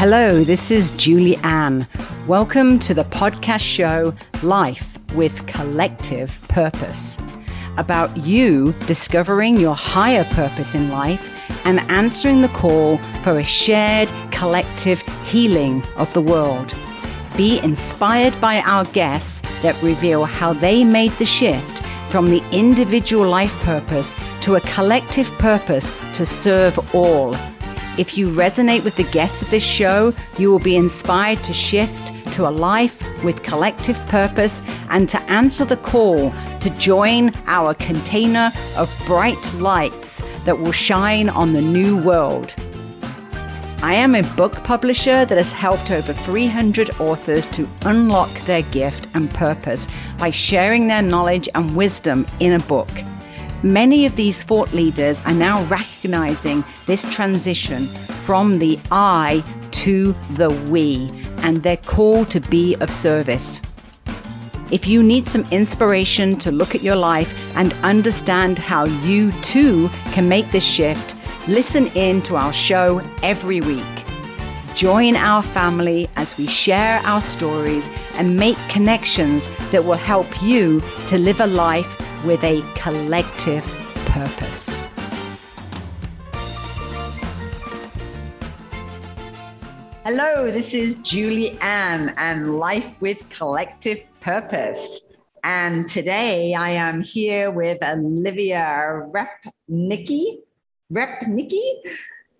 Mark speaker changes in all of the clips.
Speaker 1: Hello, this is Julie Ann. Welcome to the podcast show Life with Collective Purpose. About you discovering your higher purpose in life and answering the call for a shared collective healing of the world. Be inspired by our guests that reveal how they made the shift from the individual life purpose to a collective purpose to serve all. If you resonate with the guests of this show, you will be inspired to shift to a life with collective purpose and to answer the call to join our container of bright lights that will shine on the new world. I am a book publisher that has helped over 300 authors to unlock their gift and purpose by sharing their knowledge and wisdom in a book. Many of these thought leaders are now recognizing this transition from the I to the we and their call to be of service. If you need some inspiration to look at your life and understand how you too can make this shift, listen in to our show every week. Join our family as we share our stories and make connections that will help you to live a life with a collective purpose. Hello, this is Julie Ann and Life with Collective Purpose. And today I am here with Olivia Repnicki. Repnicki?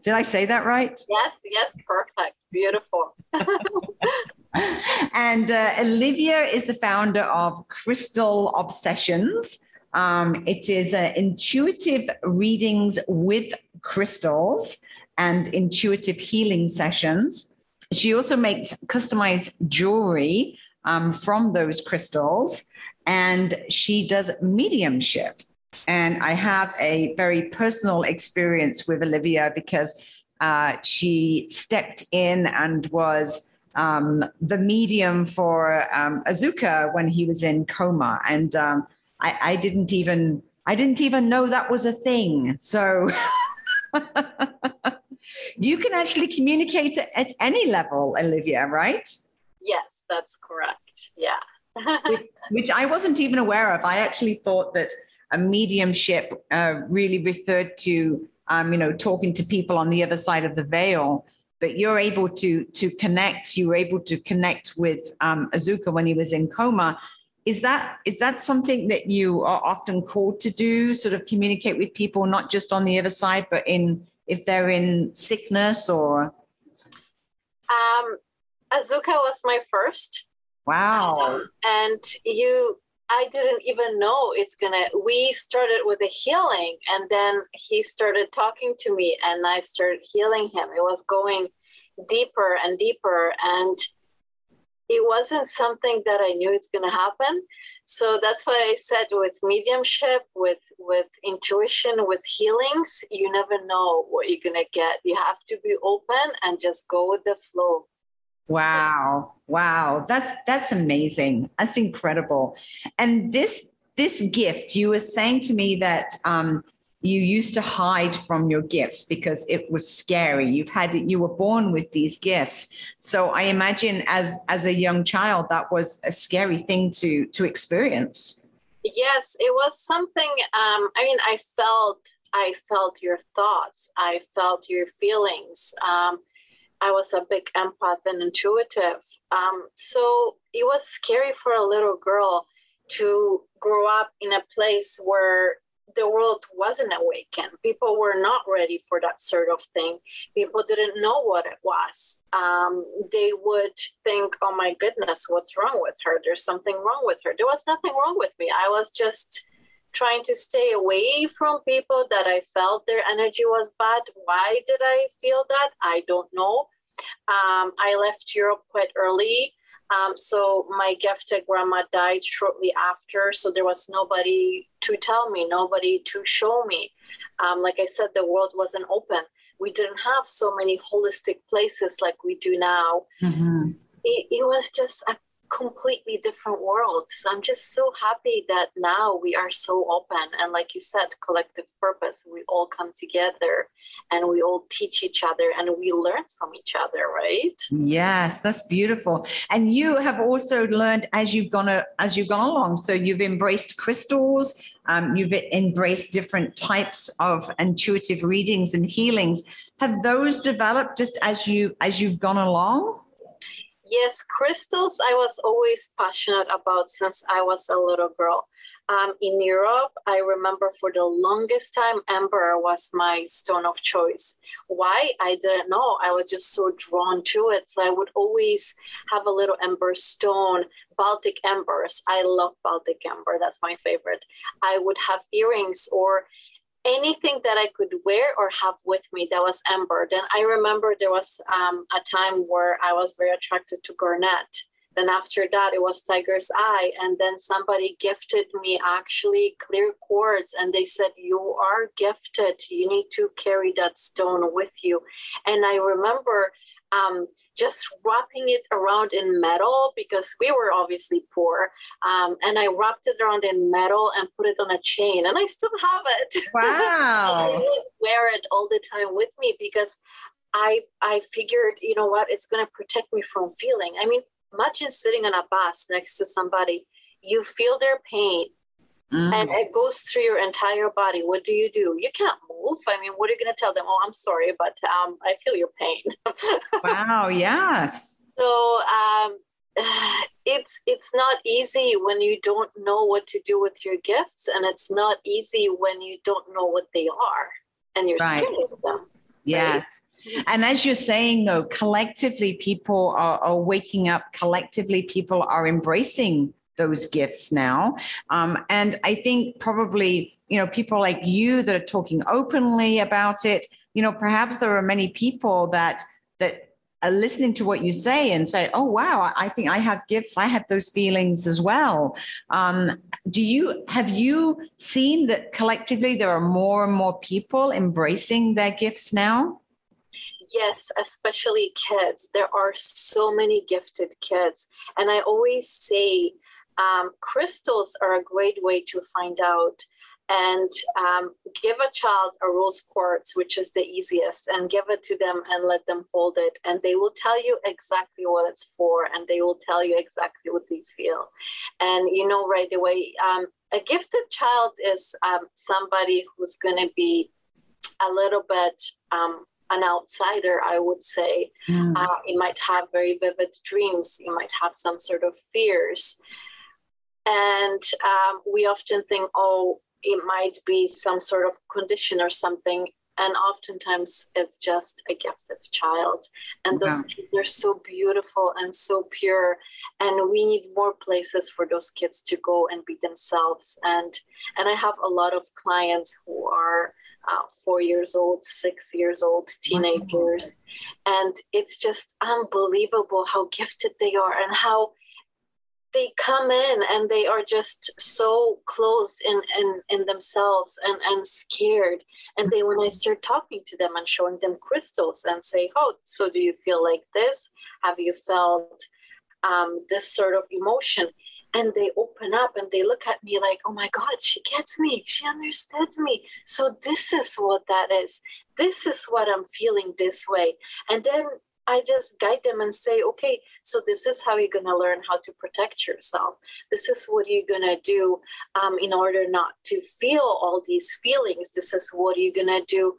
Speaker 1: Did I say that right?
Speaker 2: Yes, yes, perfect. Beautiful.
Speaker 1: and uh, Olivia is the founder of Crystal Obsessions. Um, it is uh, intuitive readings with crystals and intuitive healing sessions she also makes customized jewelry um, from those crystals, and she does mediumship. And I have a very personal experience with Olivia because uh, she stepped in and was um, the medium for um, Azuka when he was in coma, and um, I, I didn't even I didn't even know that was a thing. So. you can actually communicate at any level, Olivia, right?
Speaker 2: Yes, that's correct. Yeah.
Speaker 1: which, which, I wasn't even aware of. I actually thought that a mediumship uh, really referred to, um, you know, talking to people on the other side of the veil. But you're able to to connect. You were able to connect with um, Azuka when he was in coma. Is that is that something that you are often called to do? Sort of communicate with people, not just on the other side, but in if they're in sickness or?
Speaker 2: Um, Azuka was my first.
Speaker 1: Wow.
Speaker 2: Um, and you, I didn't even know it's gonna. We started with a healing, and then he started talking to me, and I started healing him. It was going deeper and deeper, and it wasn't something that I knew it's gonna happen. So that's why i said with mediumship with with intuition with healings you never know what you're gonna get. You have to be open and just go with the flow.
Speaker 1: Wow. Wow. That's that's amazing. That's incredible. And this this gift you were saying to me that um you used to hide from your gifts because it was scary. You've had you were born with these gifts. So i imagine as as a young child that was a scary thing to to experience.
Speaker 2: Yes it was something um i mean i felt i felt your thoughts. I felt your feelings. Um i was a big empath and intuitive. Um so it was scary for a little girl to grow up in a place where the world wasn't awakened. People were not ready for that sort of thing. People didn't know what it was. Um, they would think, oh my goodness, what's wrong with her? There's something wrong with her. There was nothing wrong with me. I was just trying to stay away from people that I felt their energy was bad. Why did I feel that? I don't know. Um, I left Europe quite early. Um, so my gifted grandma died shortly after, so there was nobody to tell me, nobody to show me. Um, like I said, the world wasn't open. We didn't have so many holistic places like we do now. Mm-hmm. It, it, was just a completely different worlds. I'm just so happy that now we are so open. And like you said, collective purpose, we all come together and we all teach each other and we learn from each other, right?
Speaker 1: Yes, that's beautiful. And you have also learned as you've gone as you've gone along. So you've embraced crystals, um, you've embraced different types of intuitive readings and healings. Have those developed just as you as you've gone along?
Speaker 2: Yes, crystals I was always passionate about since I was a little girl. Um, in Europe, I remember for the longest time, amber was my stone of choice. Why? I didn't know. I was just so drawn to it. So I would always have a little amber stone, Baltic ambers. I love Baltic amber. That's my favorite. I would have earrings or anything that I could wear or have with me that was amber. Then I remember there was um, a time where I was very attracted to garnet. Then after that, it was tiger's eye. And then somebody gifted me actually clear quartz. And they said, You are gifted. You need to carry that stone with you. And I remember um, just wrapping it around in metal because we were obviously poor. Um, and I wrapped it around in metal and put it on a chain, and I still have it.
Speaker 1: Wow!
Speaker 2: I would wear it all the time with me because I I figured, you know what, it's going to protect me from feeling. I mean, imagine sitting on a bus next to somebody, you feel their pain, Mm. And it goes through your entire body. What do you do? You can't move. I mean, what are you going to tell them? Oh, I'm sorry, but um, I feel your pain.
Speaker 1: wow. Yes.
Speaker 2: So um, it's it's not easy when you don't know what to do with your gifts, and it's not easy when you don't know what they are, and you're right. scared of them.
Speaker 1: Yes. Right? And as you're saying, though, collectively, people are, are waking up. Collectively, people are embracing those gifts now. Um, and I think probably, you know, people like you that are talking openly about it, you know, perhaps there are many people that, that are listening to what you say and say, oh, wow, I think I have gifts. I have those feelings as well. Um, do you, have you seen that collectively there are more and more people embracing their gifts now?
Speaker 2: yes, especially kids. There are so many gifted kids. And I always say um, crystals are a great way to find out and um, give a child a rose quartz, which is the easiest, and give it to them and let them hold it. And they will tell you exactly what it's for, and they will tell you exactly what they feel. And you know right away, um, a gifted child is um, somebody who's going to be a little bit um, an outsider, I would say. Mm. Uh, you might have very vivid dreams, you might have some sort of fears. And um, we often think, oh, it might be some sort of condition or something. And oftentimes it's just a gifted child. And those kids are so beautiful and so pure. And we need more places for those kids to go and be themselves. And and I have a lot of clients who are uh, four years old, six years old, teenagers. And it's just unbelievable how gifted they are and how they come in and they are just so closed in, in, in themselves and, and scared. And then when I start talking to them and showing them crystals and say, Oh, so do you feel like this? Have you felt um, this sort of emotion? And they open up and they look at me like, Oh my God, she gets me. She understands me. So this is what that is. This is what I'm feeling this way. And then I just guide them and say, okay, so this is how you're going to learn how to protect yourself. This is what you're going to do um, in order not to feel all these feelings. This is what you're going to do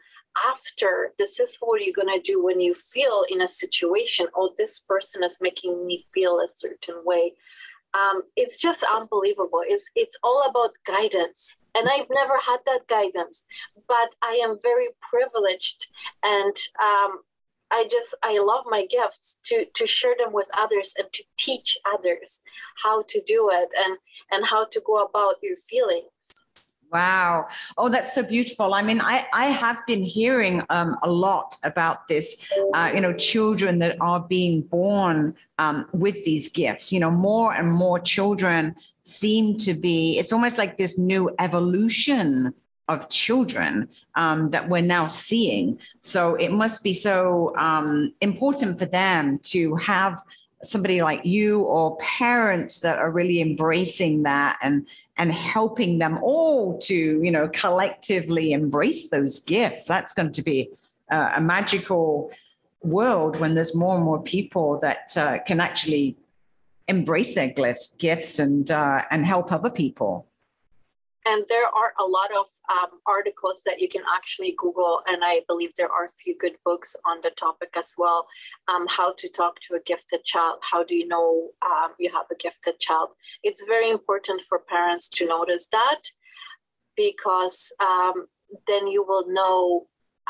Speaker 2: after. This is what you're going to do when you feel in a situation, oh, this person is making me feel a certain way. Um, it's just unbelievable. It's it's all about guidance, and I've never had that guidance, but I am very privileged, and um, I just I love my gifts to to share them with others and to teach others how to do it and and how to go about your feelings.
Speaker 1: Wow. Oh, that's so beautiful. I mean, I, I have been hearing um, a lot about this, uh, you know, children that are being born um, with these gifts. You know, more and more children seem to be, it's almost like this new evolution of children um, that we're now seeing. So it must be so um, important for them to have somebody like you or parents that are really embracing that and and helping them all to you know collectively embrace those gifts that's going to be a magical world when there's more and more people that uh, can actually embrace their gifts gifts and uh, and help other people
Speaker 2: and there are a lot of um, articles that you can actually google and i believe there are a few good books on the topic as well. Um, how to talk to a gifted child how do you know um, you have a gifted child? It's very important for parents to notice that because um, then you will know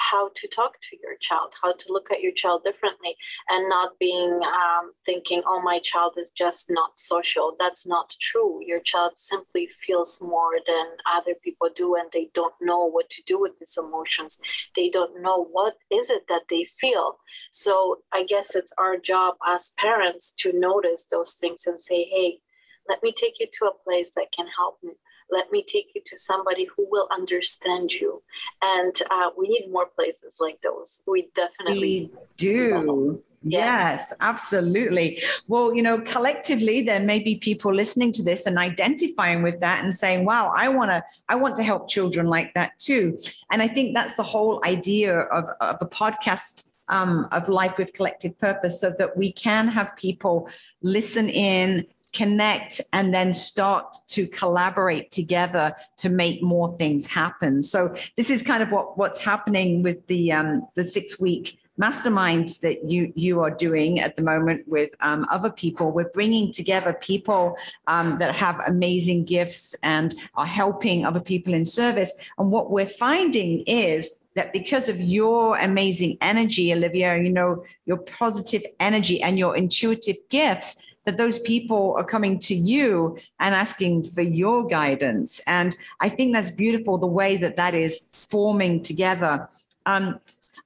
Speaker 2: how to talk to your child, how to look at your child differently, and not being um, thinking, oh, my child is just not social. That's not true. Your child simply feels more than other people do, and they don't know what to do with these emotions. They don't know what is it that they feel. So I guess it's our job as parents to notice those things and say, hey, let me take you to a place that can help me let me take you to somebody who will understand you. And uh, we need more places like those. We definitely
Speaker 1: we do. Yes, absolutely. Well, you know, collectively there may be people listening to this and identifying with that and saying, "Wow, I want to I want to help children like that too." And I think that's the whole idea of of a podcast um, of life with collective purpose so that we can have people listen in connect and then start to collaborate together to make more things happen. So this is kind of what what's happening with the um, the six week mastermind that you you are doing at the moment with um, other people. We're bringing together people um, that have amazing gifts and are helping other people in service. And what we're finding is that because of your amazing energy olivia you know your positive energy and your intuitive gifts that those people are coming to you and asking for your guidance. And I think that's beautiful the way that that is forming together. Um,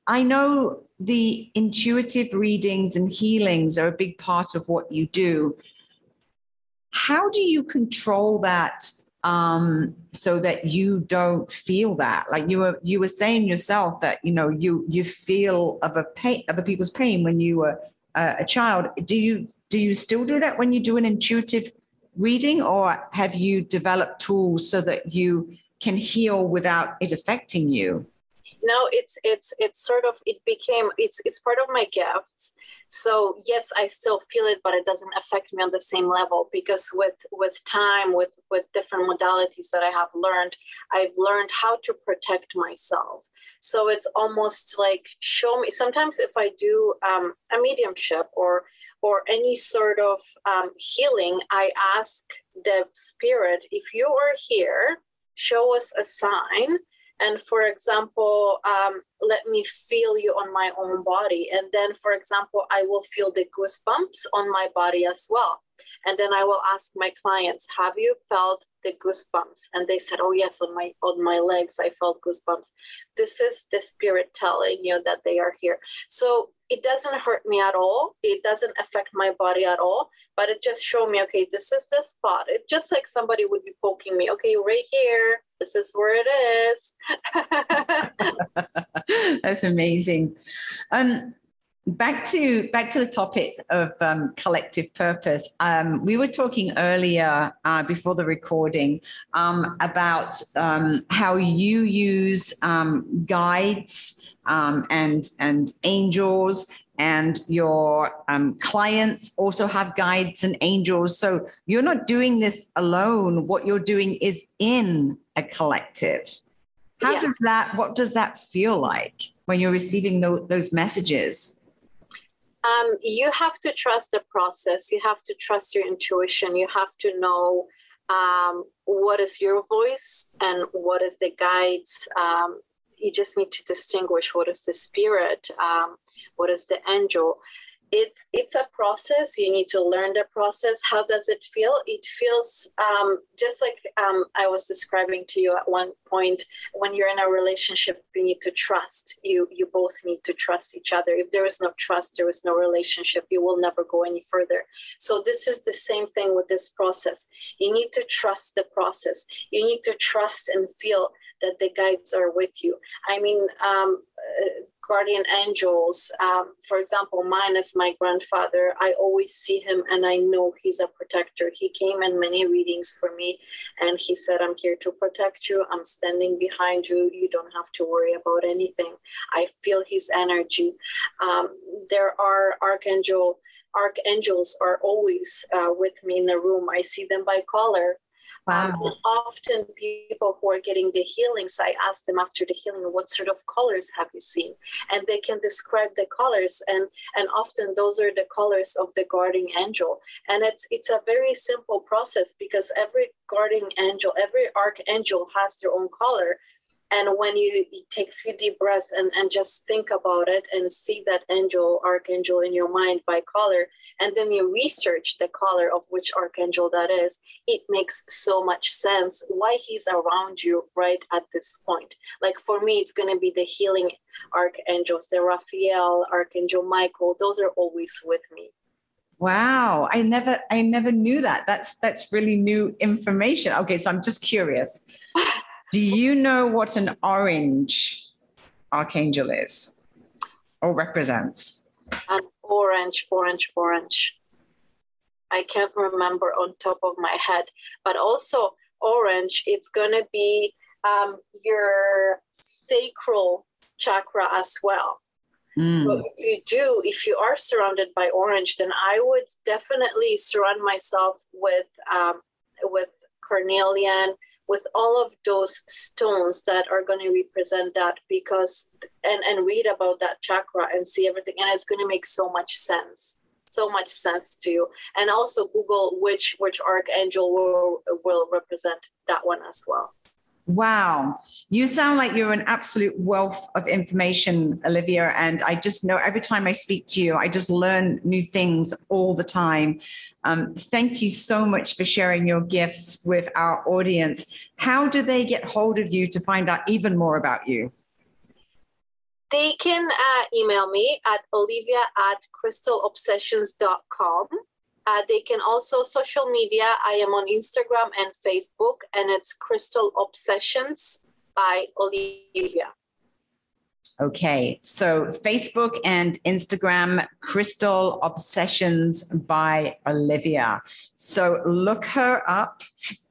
Speaker 1: I know the intuitive readings and healings are a big part of what you do. How do you control that um, so that you don't feel that? Like you were you were saying yourself that you know you you feel of a pain of other people's pain when you were a, a child. Do you do you still do that when you do an intuitive reading or have you developed tools so that you can heal without it affecting you?
Speaker 2: No it's it's it's sort of it became it's it's part of my gifts. So yes i still feel it but it doesn't affect me on the same level because with with time with with different modalities that i have learned i've learned how to protect myself. So it's almost like show me sometimes if i do um, a mediumship or or any sort of um, healing, I ask the spirit, if you are here, show us a sign. And for example, um, let me feel you on my own body. And then, for example, I will feel the goosebumps on my body as well. And then I will ask my clients, have you felt the goosebumps? And they said, oh yes, on my on my legs, I felt goosebumps. This is the spirit telling you that they are here. So it doesn't hurt me at all. It doesn't affect my body at all, but it just showed me, okay, this is the spot. It's just like somebody would be poking me, okay, right here, this is where it
Speaker 1: is. That's amazing. Um, back to back to the topic of um, collective purpose. Um, we were talking earlier uh, before the recording um, about um, how you use um, guides um, and and angels and your clients also have guides and angels. So you're not doing this alone. What you're doing is in a collective. How does that what does that feel like when you're receiving those messages
Speaker 2: um, you have to trust the process. You have to trust your intuition. You have to know um, what is your voice and what is the guides. Um, you just need to distinguish what is the spirit, um, what is the angel it's it's a process. You need to learn the process. How does it feel? It feels um, just like um, i was describing to you at one point when you're in a relationship you need to trust. You you both need to trust each other. If there is no trust there is no relationship you will never go any further. So this is the same thing with this process. You need to trust the process. You need to trust and feel that the guides are with you. I mean um, uh, guardian angels. Um, for example, mine is my grandfather. I always see him and I know he's a protector. He came in many readings for me and he said, I'm here to protect you. I'm standing behind you. You don't have to worry about anything. I feel his energy. Um, there are archangel archangels are always uh, with me in the room. I see them by color. Wow. Um, often people who are getting the healings, I ask them after the healing, what sort of colors have you seen? And they can describe the colors. And, and often those are the colors of the guardian angel. And it's, it's a very simple process because every guardian angel, every archangel has their own color and when you, you, take a few deep breaths and, and just think about it and see that angel archangel in your mind by color and then you research the color of which archangel that is it makes so much sense why he's around you right at this point like for me it's going to be the healing archangels the raphael archangel michael those are always with me
Speaker 1: Wow, I never I never knew that. That's that's really new information. Okay, so I'm just curious. Do you know what an orange archangel is or represents?
Speaker 2: An orange, orange, orange. I can't remember on top of my head, but also orange, it's going to be um, your sacral chakra as well. Mm. So if you do, if you are surrounded by orange, then I would definitely surround myself with um, with carnelian, with all of those stones that are going to represent that because and and read about that chakra and see everything and it's going to make so much sense so much sense to you. And also google which which archangel will will represent that one as well
Speaker 1: Wow. You sound like you're an absolute wealth of information, Olivia. And I just know every time I speak to you, I just learn new things all the time. Um, thank you so much for sharing your gifts with our audience. How do they get hold of you to find out even more about you?
Speaker 2: They can uh, email me at olivia at crystalobsessions.com. Uh, they can also social media. I am on Instagram and Facebook, and it's Crystal Obsessions by Olivia.
Speaker 1: Okay, so Facebook and Instagram, Crystal Obsessions by Olivia. So look her up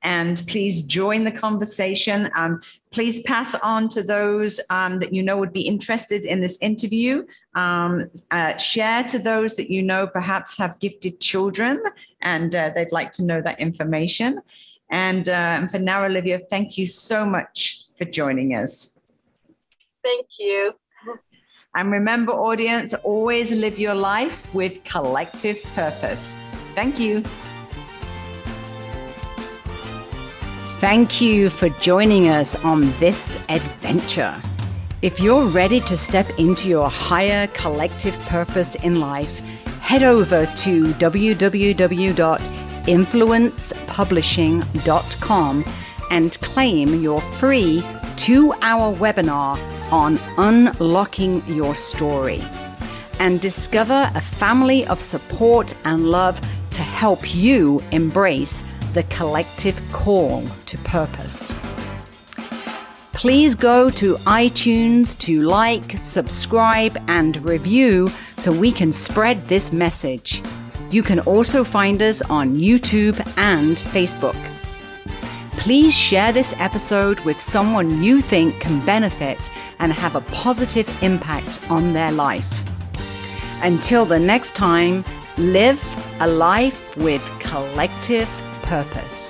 Speaker 1: and please join the conversation. Um, please pass on to those um, that you know would be interested in this interview. Um, uh, share to those that you know perhaps have gifted children and uh, they'd like to know that information. And, uh, and for now, Olivia, thank you so much for joining us.
Speaker 2: Thank you.
Speaker 1: And remember, audience, always live your life with collective purpose. Thank you. Thank you for joining us on this adventure. If you're ready to step into your higher collective purpose in life, head over to www.influencepublishing.com and claim your free two hour webinar on unlocking your story and discover a family of support and love to help you embrace the collective call to purpose. Please go to iTunes to like, subscribe, and review so we can spread this message. You can also find us on YouTube and Facebook. Please share this episode with someone you think can benefit and have a positive impact on their life. Until the next time, live a life with collective purpose.